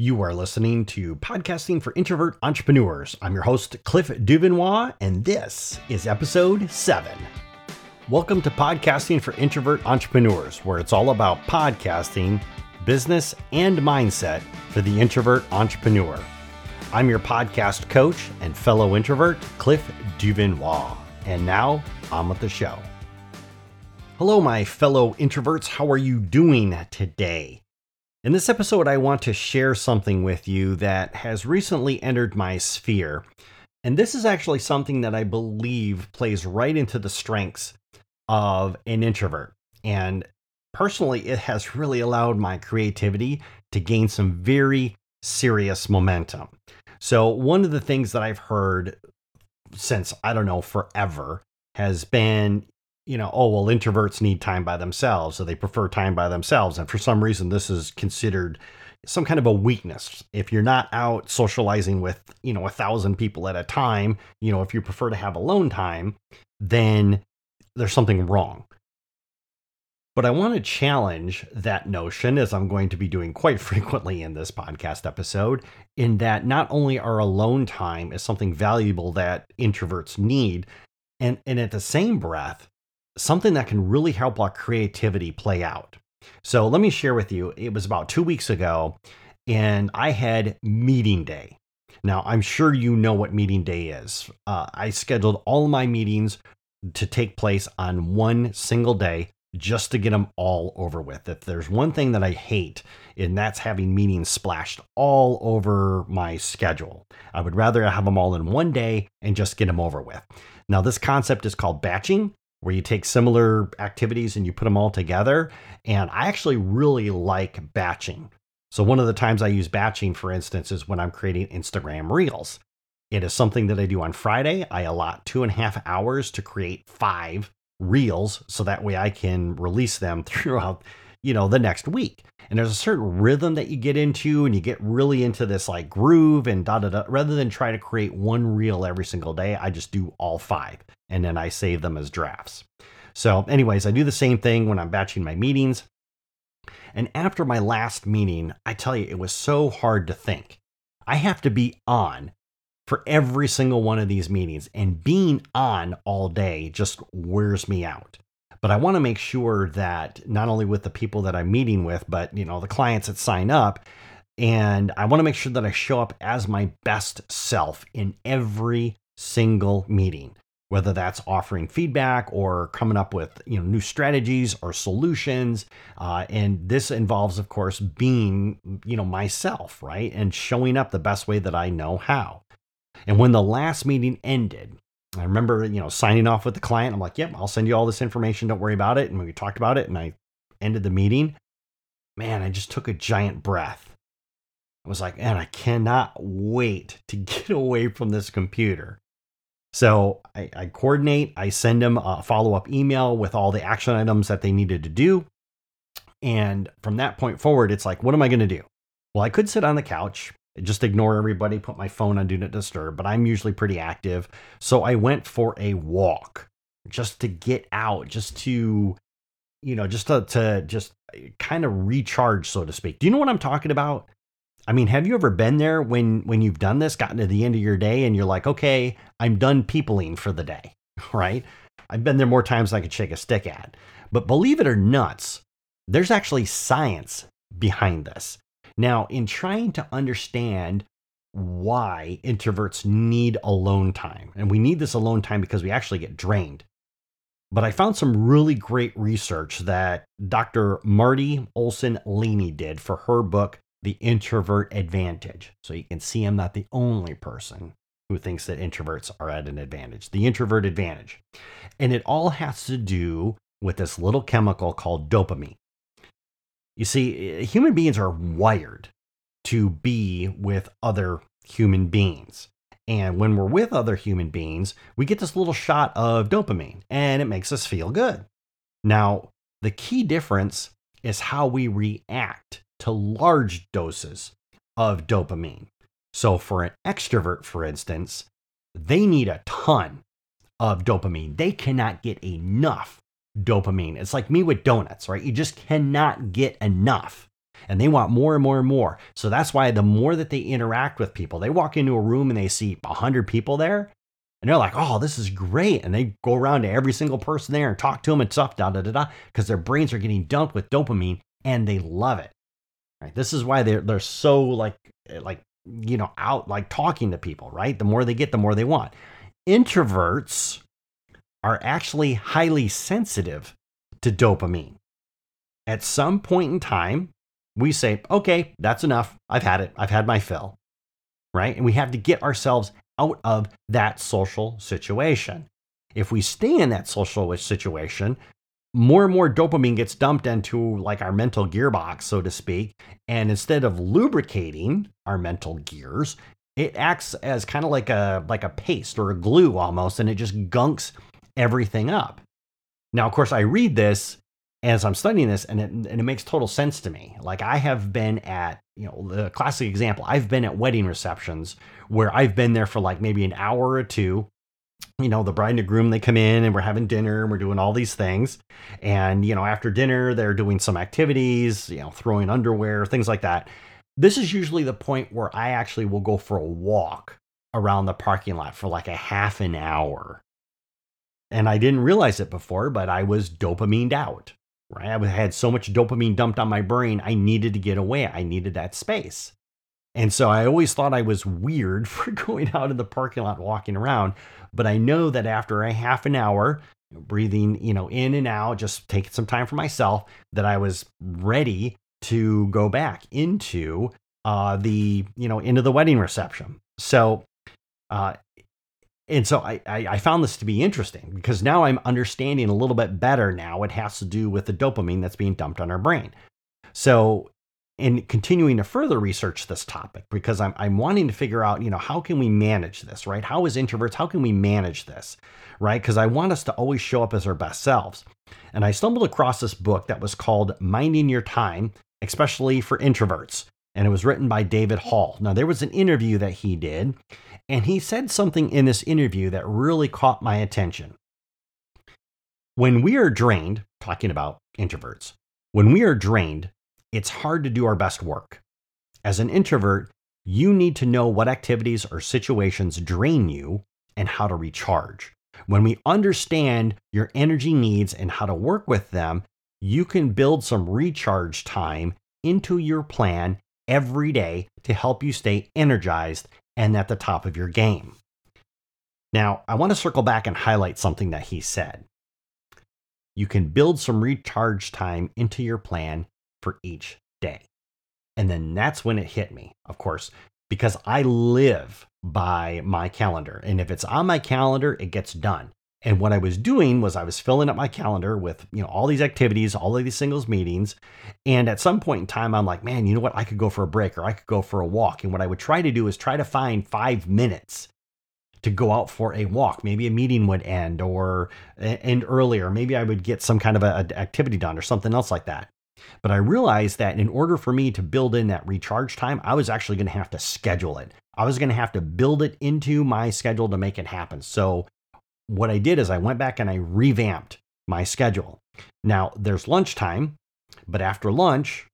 You are listening to Podcasting for Introvert Entrepreneurs. I'm your host, Cliff Duvernois, and this is episode seven. Welcome to Podcasting for Introvert Entrepreneurs, where it's all about podcasting, business, and mindset for the introvert entrepreneur. I'm your podcast coach and fellow introvert, Cliff Duvernois. And now, on with the show. Hello, my fellow introverts. How are you doing today? In this episode, I want to share something with you that has recently entered my sphere. And this is actually something that I believe plays right into the strengths of an introvert. And personally, it has really allowed my creativity to gain some very serious momentum. So, one of the things that I've heard since, I don't know, forever has been you know, oh, well, introverts need time by themselves, so they prefer time by themselves. And for some reason, this is considered some kind of a weakness. If you're not out socializing with, you know, a thousand people at a time, you know, if you prefer to have alone time, then there's something wrong. But I want to challenge that notion, as I'm going to be doing quite frequently in this podcast episode, in that not only our alone time is something valuable that introverts need, and, and at the same breath, something that can really help our creativity play out. So let me share with you, it was about two weeks ago, and I had meeting day. Now, I'm sure you know what meeting day is. Uh, I scheduled all my meetings to take place on one single day just to get them all over with. If there's one thing that I hate, and that's having meetings splashed all over my schedule, I would rather have them all in one day and just get them over with. Now, this concept is called batching, where you take similar activities and you put them all together. And I actually really like batching. So, one of the times I use batching, for instance, is when I'm creating Instagram Reels. It is something that I do on Friday. I allot two and a half hours to create five reels so that way I can release them throughout, you know, the next week. And there's a certain rhythm that you get into and you get really into this like groove and da da da. Rather than try to create one reel every single day, I just do all five and then I save them as drafts. So, anyways, I do the same thing when I'm batching my meetings. And after my last meeting, I tell you, it was so hard to think. I have to be on for every single one of these meetings, and being on all day just wears me out. But I want to make sure that not only with the people that I'm meeting with, but you know, the clients that sign up, and I want to make sure that I show up as my best self in every single meeting whether that's offering feedback or coming up with you know new strategies or solutions. Uh, and this involves of course being you know myself right? And showing up the best way that i know how. And when the last meeting ended i remember you know signing off with the client. I'm like yep i'll send you all this information. Don't worry about it. And we talked about it and i ended the meeting. Man i just took a giant breath. I was like man i cannot wait to get away from this computer so I, I coordinate, I send them a follow up email with all the action items that they needed to do. And from that point forward, it's like, what am I going to do? Well, I could sit on the couch, just ignore everybody, put my phone on Do Not Disturb, but I'm usually pretty active. So I went for a walk just to get out, just to, you know, just to, to just uh, kind of recharge, so to speak. Do you know what I'm talking about? I mean, have you ever been there when when you've done this, gotten to the end of your day, and you're like, okay, I'm done peopling for the day, right? I've been there more times than I could shake a stick at. But believe it or not, there's actually science behind this. Now, in trying to understand why introverts need alone time, and we need this alone time because we actually get drained. But I found some really great research that Dr. Marti Olsen Laney did for her book, the introvert advantage. So you can see I'm not the only person who thinks that introverts are at an advantage. The introvert advantage. And it all has to do with this little chemical called dopamine. You see, eh, human beings are wired to be with other human beings. And when we're with other human beings, we get this little shot of dopamine and it makes us feel good. Now, the key difference is how we react to large doses of dopamine. So, for an extrovert, for instance, they need a ton of dopamine. They cannot get enough dopamine. It's like me with donuts, right? You just cannot get enough. and they want more and more and more. So that's why the more that they interact with people, they walk into a room and they see 100 people there, and they're like, oh, this is great. And they go around to every single person there and talk to them and stuff, da da da da, because their brains are getting dumped with dopamine and they love it. Right? This is why they're they're so like eh, like you know out like talking to people, right? The more they get, the more they want. Introverts are actually highly sensitive to dopamine. At some point in time, we say, okay, that's enough. I've had it. I've had my fill. Right? And we have to get ourselves out of that social situation. If we stay in that social situation, more and more dopamine gets dumped into like our mental gearbox, so to speak. And instead of lubricating our mental gears, it acts as kind of like a like a paste or a glue almost, and it just gunks everything up. Now, of course, I read this as I'm studying this, and it, and it makes total sense to me. Like I have been at, you know, the classic example. I've been at wedding receptions where I've been there for like maybe an hour or two. You know, the bride and the groom they come in and we're having dinner and we're doing all these things. And you know, after dinner they're doing some activities, you know, throwing underwear, things like that. This is usually the point where I actually will go for a walk around the parking lot for like a half an hour. And I didn't realize it before, but I was dopamined out right? I had so much dopamine dumped on my brain, I needed to get away. I needed that space. And so I always thought I was weird for going out in the parking lot walking around. But I know that after a half an hour, breathing, you know, in and out, just taking some time for myself, that I was ready to go back into uh, the, you know, into the wedding reception. So uh, and so I, I, found this to be interesting because now I'm understanding a little bit better now it has to do with the dopamine that's being dumped on our brain. So in continuing to further research this topic because I'm, I'm wanting to figure out, you know, how can we manage this, right? How as introverts, how can we manage this, right? Because I want us to always show up as our best selves. And I stumbled across this book that was called Minding Your Time, especially for introverts. And it was written by David Hall. Now, there was an interview that he did, and he said something in this interview that really caught my attention. When we are drained, talking about introverts, when we are drained, it's hard to do our best work. As an introvert, you need to know what activities or situations drain you and how to recharge. When we understand your energy needs and how to work with them, you can build some recharge time into your plan every day to help you stay energized and at the top of your game. Now, I want to circle back and highlight something that he said. You can build some recharge time into your plan for each day. And then that's when it hit me, of course, because I live by my calendar. And if it's on my calendar, it gets done. And what I was doing was I was filling up my calendar with, you know, all these activities, all of these singles meetings. And at some point in time, I'm like, man, you know what? I could go for a break or I could go for a walk. And what I would try to do is try to find five minutes to go out for a walk. Maybe a meeting would end or end earlier. Maybe I would get some kind of a, a activity done or something else like that. But I realized that in order for me to build in that recharge time, I was actually going to have to schedule it. I was going to have to build it into my schedule to make it happen. So what I did is I went back and I revamped my schedule. Now there's lunchtime, but after lunch,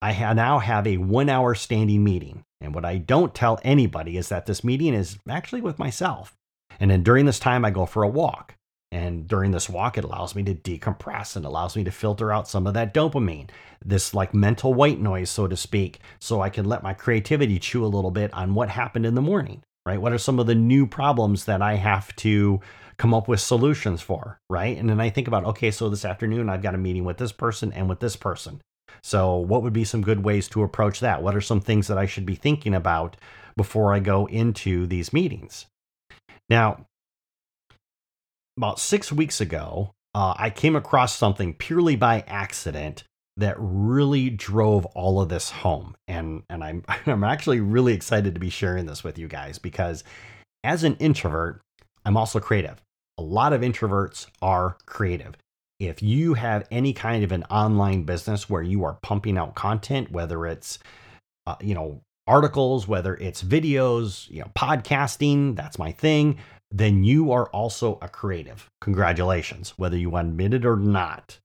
I now have a one hour standing meeting. And what I don't tell anybody is that this meeting is actually with myself. And then during this time, I go for a walk. And during this walk, it allows me to decompress and allows me to filter out some of that dopamine, this like mental white noise, so to speak, so I can let my creativity chew a little bit on what happened in the morning right? What are some of the new problems that I have to come up with solutions for, right? And then I think about, okay, so this afternoon I've got a meeting with this person and with this person. So, what would be some good ways to approach that? What are some things that I should be thinking about before I go into these meetings? Now, about six weeks ago, uh, I came across something purely by accident that really drove all of this home. And and I'm I'm actually really excited to be sharing this with you guys because as an introvert, I'm also creative. A lot of introverts are creative. If you have any kind of an online business where you are pumping out content, whether it's uh, you know articles, whether it's videos, you know podcasting, that's my thing, then you are also a creative. Congratulations, whether you admit it or not.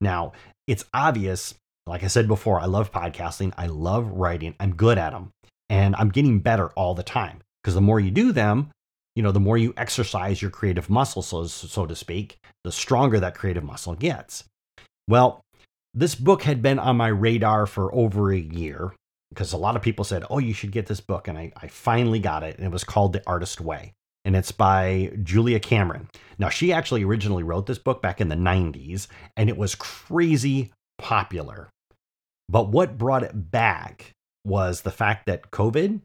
Now, it's obvious Like I said before, I love podcasting. I love writing. I'm good at them and I'm getting better all the time because the more you do them, you know, the more you exercise your creative muscle, so, so to speak, the stronger that creative muscle gets. Well, this book had been on my radar for over a year because a lot of people said, Oh, you should get this book. And I, I finally got it. And it was called The Artist Way. And it's by Julia Cameron. Now, she actually originally wrote this book back in the 90s, and it was crazy popular. But what brought it back was the fact that COVID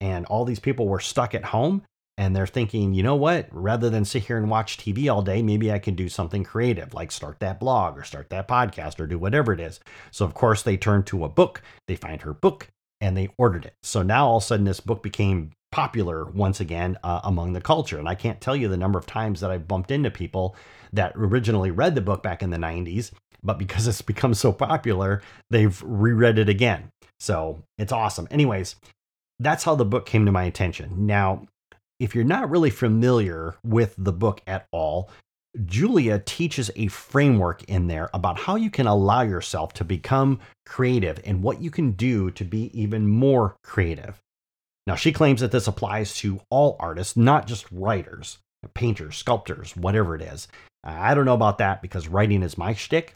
and all these people were stuck at home and they're thinking, you know what, rather than sit here and watch TV all day, maybe I can do something creative, like start that blog or start that podcast or do whatever it is. So, of course, they turn to a book, they find her book, and they ordered it. So now all of a sudden, this book became popular once again uh, among the culture. And I can't tell you the number of times that I've bumped into people that originally read the book back in the 90s, but because it's become so popular, they've reread it again. So it's awesome. Anyways, that's how the book came to my attention. Now, if you're not really familiar with the book at all, Julia teaches a framework in there about how you can allow yourself to become creative and what you can do to be even more creative. Now, she claims that this applies to all artists, not just writers, painters, sculptors, whatever it is. I don't know about that because writing is my shtick,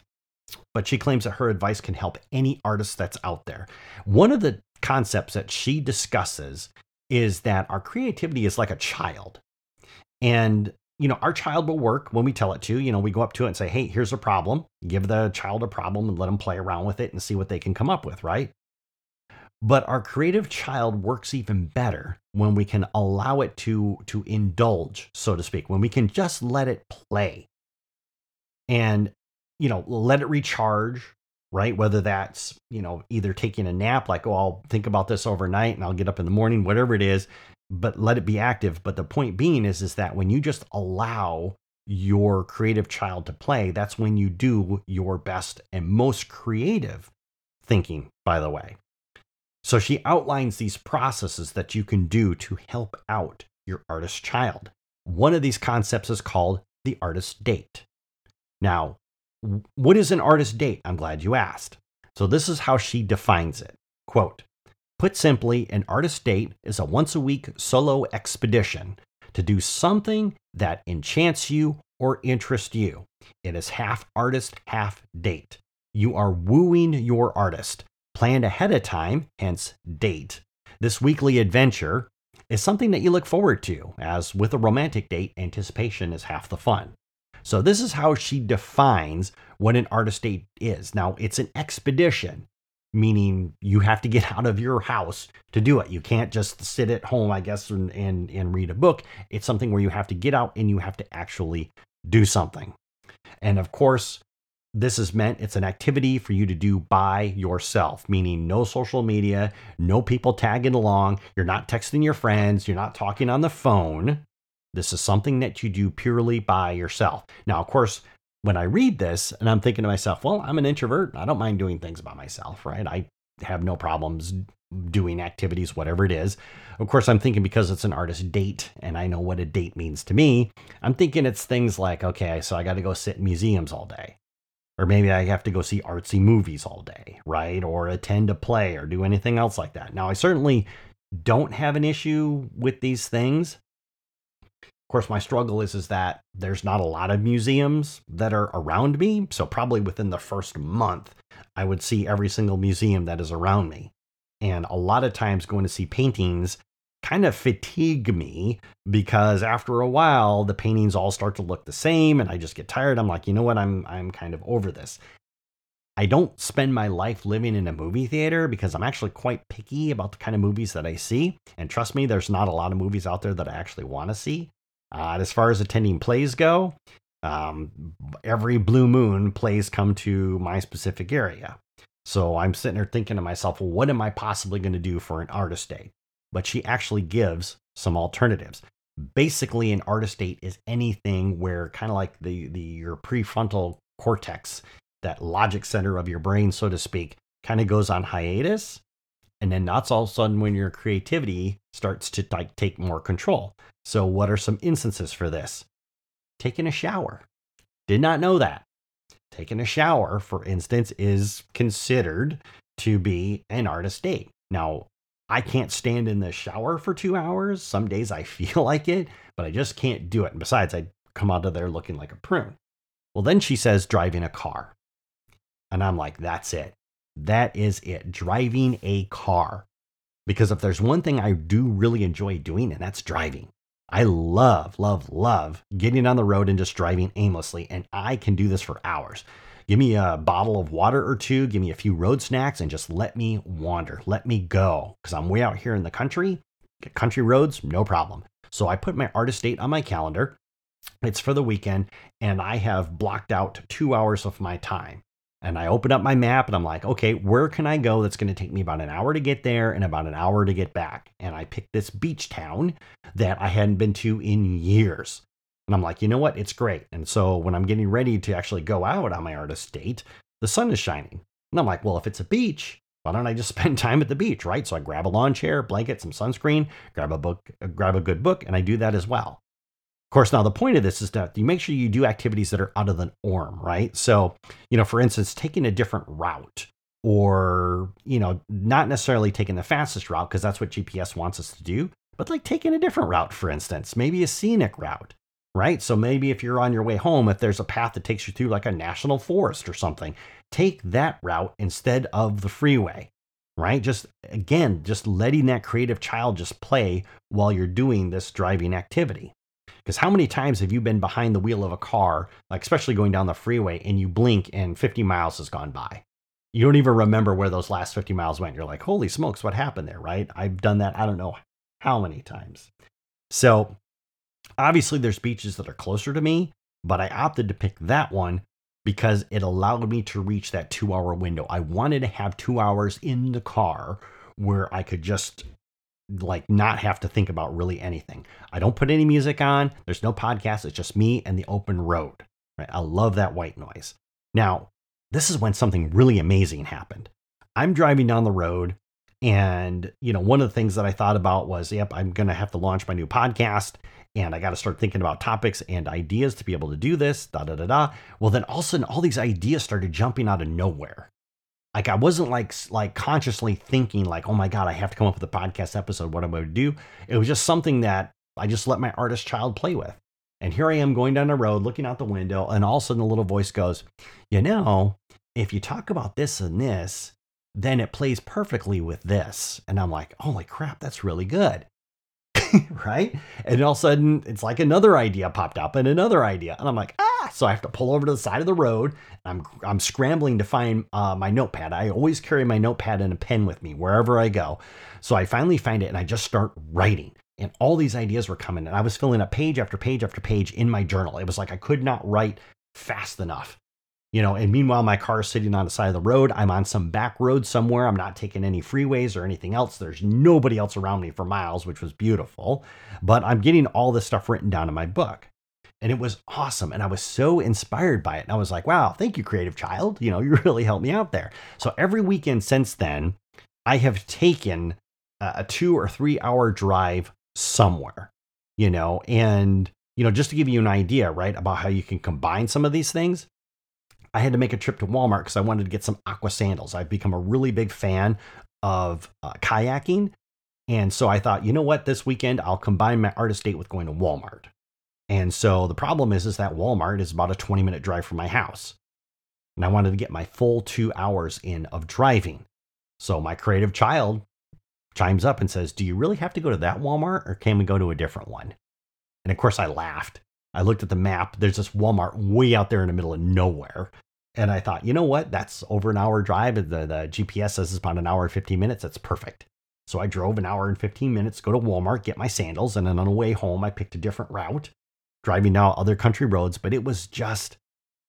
but she claims that her advice can help any artist that's out there. One of the concepts that she discusses is that our creativity is like a child. And, you know, our child will work when we tell it to. You know, we go up to it and say, hey, here's a problem. Give the child a problem and let them play around with it and see what they can come up with, right? But our creative child works even better when we can allow it to, to indulge, so to speak, when we can just let it play and, you know, let it recharge, right? Whether that's, you know, either taking a nap, like, oh, I'll think about this overnight and I'll get up in the morning, whatever it is, but let it be active. But the point being is, is that when you just allow your creative child to play, that's when you do your best and most creative thinking, by the way. So she outlines these processes that you can do to help out your artist child. One of these concepts is called the artist date. Now, what is an artist date? I'm glad you asked. So, this is how she defines it. Quote Put simply, an artist date is a once a week solo expedition to do something that enchants you or interests you. It is half artist, half date. You are wooing your artist, planned ahead of time, hence date. This weekly adventure is something that you look forward to, as with a romantic date, anticipation is half the fun. So this is how she defines what an artist date is. Now, it's an expedition, meaning you have to get out of your house to do it. You can't just sit at home, I guess, and, and, and read a book. It's something where you have to get out and you have to actually do something. And of course, this is meant it's an activity for you to do by yourself, meaning no social media, no people tagging along. You're not texting your friends, you're not talking on the phone. This is something that you do purely by yourself. Now, of course, when I read this and I'm thinking to myself, well, I'm an introvert. I don't mind doing things by myself, right? I have no problems doing activities, whatever it is. Of course, I'm thinking because it's an artist date and I know what a date means to me, I'm thinking it's things like, okay, so I got to go sit in museums all day. Or maybe I have to go see artsy movies all day, right? Or attend a play or do anything else like that. Now, I certainly don't have an issue with these things Of course, my struggle is is that there's not a lot of museums that are around me. So probably within the first month, I would see every single museum that is around me. And a lot of times going to see paintings kind of fatigue me because after a while the paintings all start to look the same and I just get tired. I'm like, you know what? I'm I'm kind of over this. I don't spend my life living in a movie theater because I'm actually quite picky about the kind of movies that I see. And trust me, there's not a lot of movies out there that I actually want to see. Uh, as far as attending plays go, um, every blue moon plays come to my specific area. So I'm sitting there thinking to myself, well, what am I possibly going to do for an artist day? But she actually gives some alternatives. Basically, an artist date is anything where kind of like the, the your prefrontal cortex, that logic center of your brain, so to speak, kind of goes on hiatus. And then that's all of a sudden when your creativity starts to like take more control. So, what are some instances for this? Taking a shower. Did not know that. taking a shower, for instance, is considered to be an artist date. Now, I can't stand in the shower for two hours. Some days I feel like it, but I just can't do it. And besides, I come out of there looking like a prune. Well, then she says driving a car. And I'm like, that's it. That is it. Driving a car. Because if there's one thing I do really enjoy doing, and that's driving. I love, love, love getting on the road and just driving aimlessly. And I can do this for hours. Give me a bottle of water or two, give me a few road snacks, and just let me wander. Let me go. Because I'm way out here in the country. Country roads, no problem. So I put my artist date on my calendar. It's for the weekend, and I have blocked out two hours of my time. And I open up my map and I'm like, okay, where can I go that's going to take me about an hour to get there and about an hour to get back? And I picked this beach town that I hadn't been to in years. And I'm like, you know what? It's great. And so when I'm getting ready to actually go out on my artist date, the sun is shining. And I'm like, well, if it's a beach, why don't I just spend time at the beach, right? So I grab a lawn chair, blanket, some sunscreen, grab a book, uh, grab a good book, and I do that as well Of course, now the point of this is that you make sure you do activities that are out of the norm, right? So, you know, for instance, taking a different route or, you know, not necessarily taking the fastest route because that's what GPS wants us to do, but like taking a different route, for instance, maybe a scenic route, right? So maybe if you're on your way home, if there's a path that takes you through like a national forest or something, take that route instead of the freeway right? Just again, just letting that creative child just play while you're doing this driving activity. Because how many times have you been behind the wheel of a car, like especially going down the freeway, and you blink and 50 miles has gone by? You don't even remember where those last 50 miles went. You're like, holy smokes, what happened there, right? I've done that, I don't know how many times. So obviously, there's beaches that are closer to me, but I opted to pick that one because it allowed me to reach that two hour window. I wanted to have two hours in the car where I could just like not have to think about really anything. I don't put any music on. There's no podcast. It's just me and the open road. Right? I love that white noise. Now, this is when something really amazing happened. I'm driving down the road and, you know, one of the things that I thought about was, yep, I'm going to have to launch my new podcast and I got to start thinking about topics and ideas to be able to do this, da da da da. Well, then all of a sudden, all these ideas started jumping out of nowhere like I wasn't like like consciously thinking like, oh my god, I have to come up with a podcast episode. What am I going to do? It was just something that I just let my artist child play with. And here I am going down the road, looking out the window, and all of a sudden the little voice goes, you know, if you talk about this and this, then it plays perfectly with this. And I'm like, holy crap, that's really good. right? And all of a sudden, it's like another idea popped up and another idea. And I'm like, ah, so I have to pull over to the side of the road. I'm, I'm scrambling to find uh, my notepad. I always carry my notepad and a pen with me wherever I go. So I finally find it and I just start writing. And all these ideas were coming. And I was filling up page after page after page in my journal. It was like I could not write fast enough you know and meanwhile my car is sitting on the side of the road. I'm on some back road somewhere. I'm not taking any freeways or anything else. There's nobody else around me for miles which was beautiful. But i'm getting all this stuff written down in my book. And it was awesome. And i was so inspired by it. And i was like wow thank you creative child. You know you really helped me out there. So every weekend since then i have taken a two or three hour drive somewhere you know? And you know just to give you an idea right about how you can combine some of these things I had to make a trip to Walmart because I wanted to get some aqua sandals. I've become a really big fan of uh, kayaking. And so I thought, you know what, this weekend I'll combine my artist date with going to Walmart. And so the problem is, is that Walmart is about a 20 minute drive from my house. And I wanted to get my full two hours in of driving. So my creative child chimes up and says, Do you really have to go to that Walmart or can we go to a different one? And of course I laughed. I looked at the map. There's this Walmart way out there in the middle of nowhere. And I thought, you know what? That's over an hour drive. The, the GPS says it's about an hour and 15 minutes. That's perfect. So I drove an hour and 15 minutes, go to Walmart, get my sandals. And then on the way home, I picked a different route, driving down other country roads. But it was just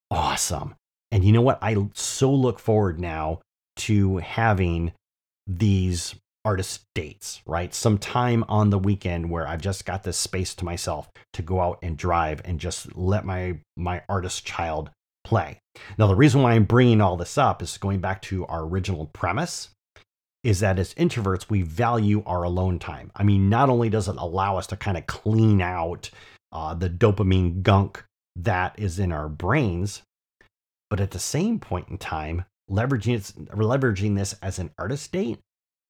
awesome. And you know what? I so look forward now to having these artist dates, right? Some time on the weekend where I've just got this space to myself to go out and drive and just let my my artist child play. Now, the reason why I'm bringing all this up is going back to our original premise is that as introverts, we value our alone time. I mean, not only does it allow us to kind of clean out uh, the dopamine gunk that is in our brains, But at the same point in time, leveraging leveraging this as an artist date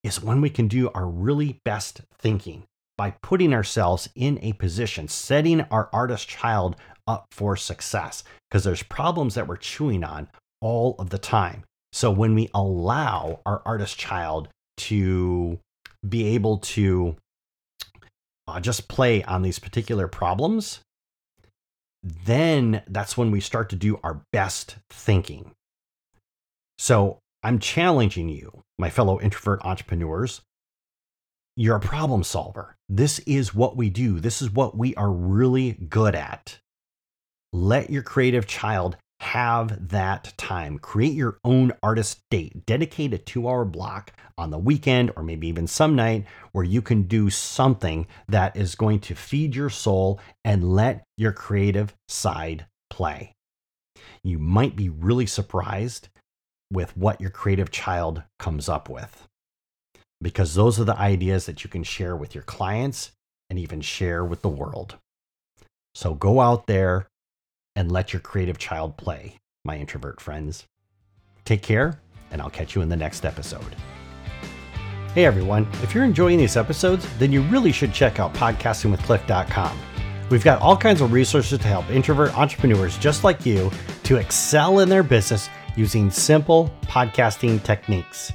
is when we can do our really best thinking by putting ourselves in a position, setting our artist child up for success because there's problems that we're chewing on all of the time. So when we allow our artist child to be able to uh, just play on these particular problems, then that's when we start to do our best thinking. So I'm challenging you, my fellow introvert entrepreneurs. You're a problem solver. This is what we do. This is what we are really good at. Let your creative child have that time. Create your own artist date. Dedicate a two hour block on the weekend or maybe even some night where you can do something that is going to feed your soul and let your creative side play. You might be really surprised with what your creative child comes up with because those are the ideas that you can share with your clients and even share with the world. So go out there and let your creative child play, my introvert friends. Take care, and I'll catch you in the next episode. Hey everyone, if you're enjoying these episodes, then you really should check out podcastingwithcliff.com. We've got all kinds of resources to help introvert entrepreneurs just like you to excel in their business using simple podcasting techniques.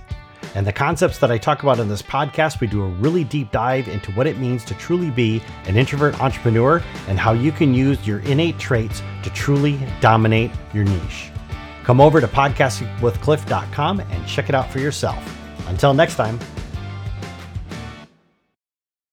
And the concepts that I talk about in this podcast, we do a really deep dive into what it means to truly be an introvert entrepreneur and how you can use your innate traits to truly dominate your niche. Come over to podcastingwithcliff.com and check it out for yourself. Until next time.